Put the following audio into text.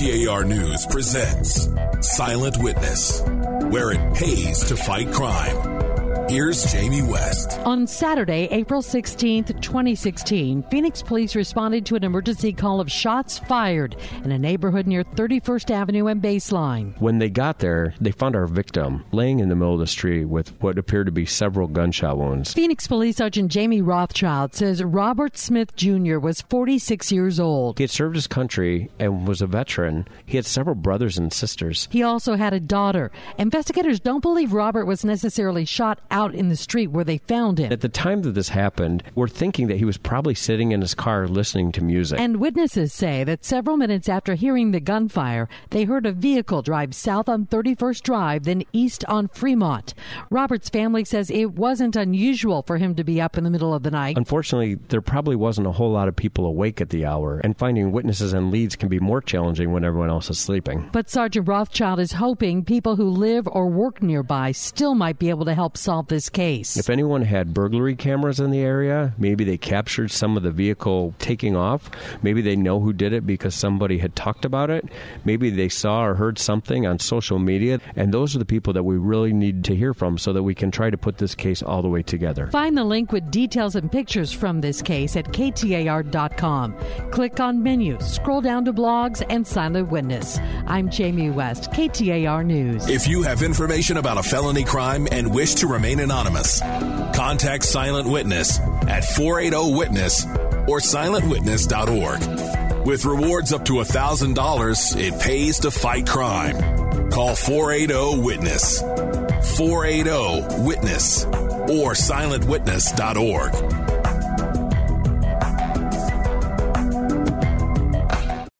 KTAR News presents Silent Witness, where it pays to fight crime. Here's Jamie West. On Saturday, April 16th, 2016, Phoenix police responded to an emergency call of shots fired in a neighborhood near 31st Avenue and Baseline. When they got there, they found our victim laying in the middle of the street with what appeared to be several gunshot wounds. Phoenix Police Sergeant Jamie Rothschild says Robert Smith Jr. was 46 years old. He had served his country and was a veteran. He had several brothers and sisters. He also had a daughter. Investigators don't believe Robert was necessarily shot out out in the street where they found him. At the time that this happened, we're thinking that he was probably sitting in his car listening to music. And witnesses say that several minutes after hearing the gunfire, they heard a vehicle drive south on 31st Drive, then east on Fremont. Robert's family says it wasn't unusual for him to be up in the middle of the night. Unfortunately, there probably wasn't a whole lot of people awake at the hour, and finding witnesses and leads can be more challenging when everyone else is sleeping. But Sergeant Rothschild is hoping people who live or work nearby still might be able to help solve this case. If anyone had burglary cameras in the area, maybe they captured some of the vehicle taking off. Maybe they know who did it because somebody had talked about it. Maybe they saw or heard something on social media. And those are the people that we really need to hear from so that we can try to put this case all the way together. Find the link with details and pictures from this case at ktar.com. Click on menu, scroll down to blogs, and silent witness. I'm Jamie West, KTAR News. If you have information about a felony crime and wish to remain anonymous, contact Silent Witness at 480 Witness or silentwitness.org. With rewards up to $1,000, it pays to fight crime. Call 480 Witness, 480 Witness, or silentwitness.org.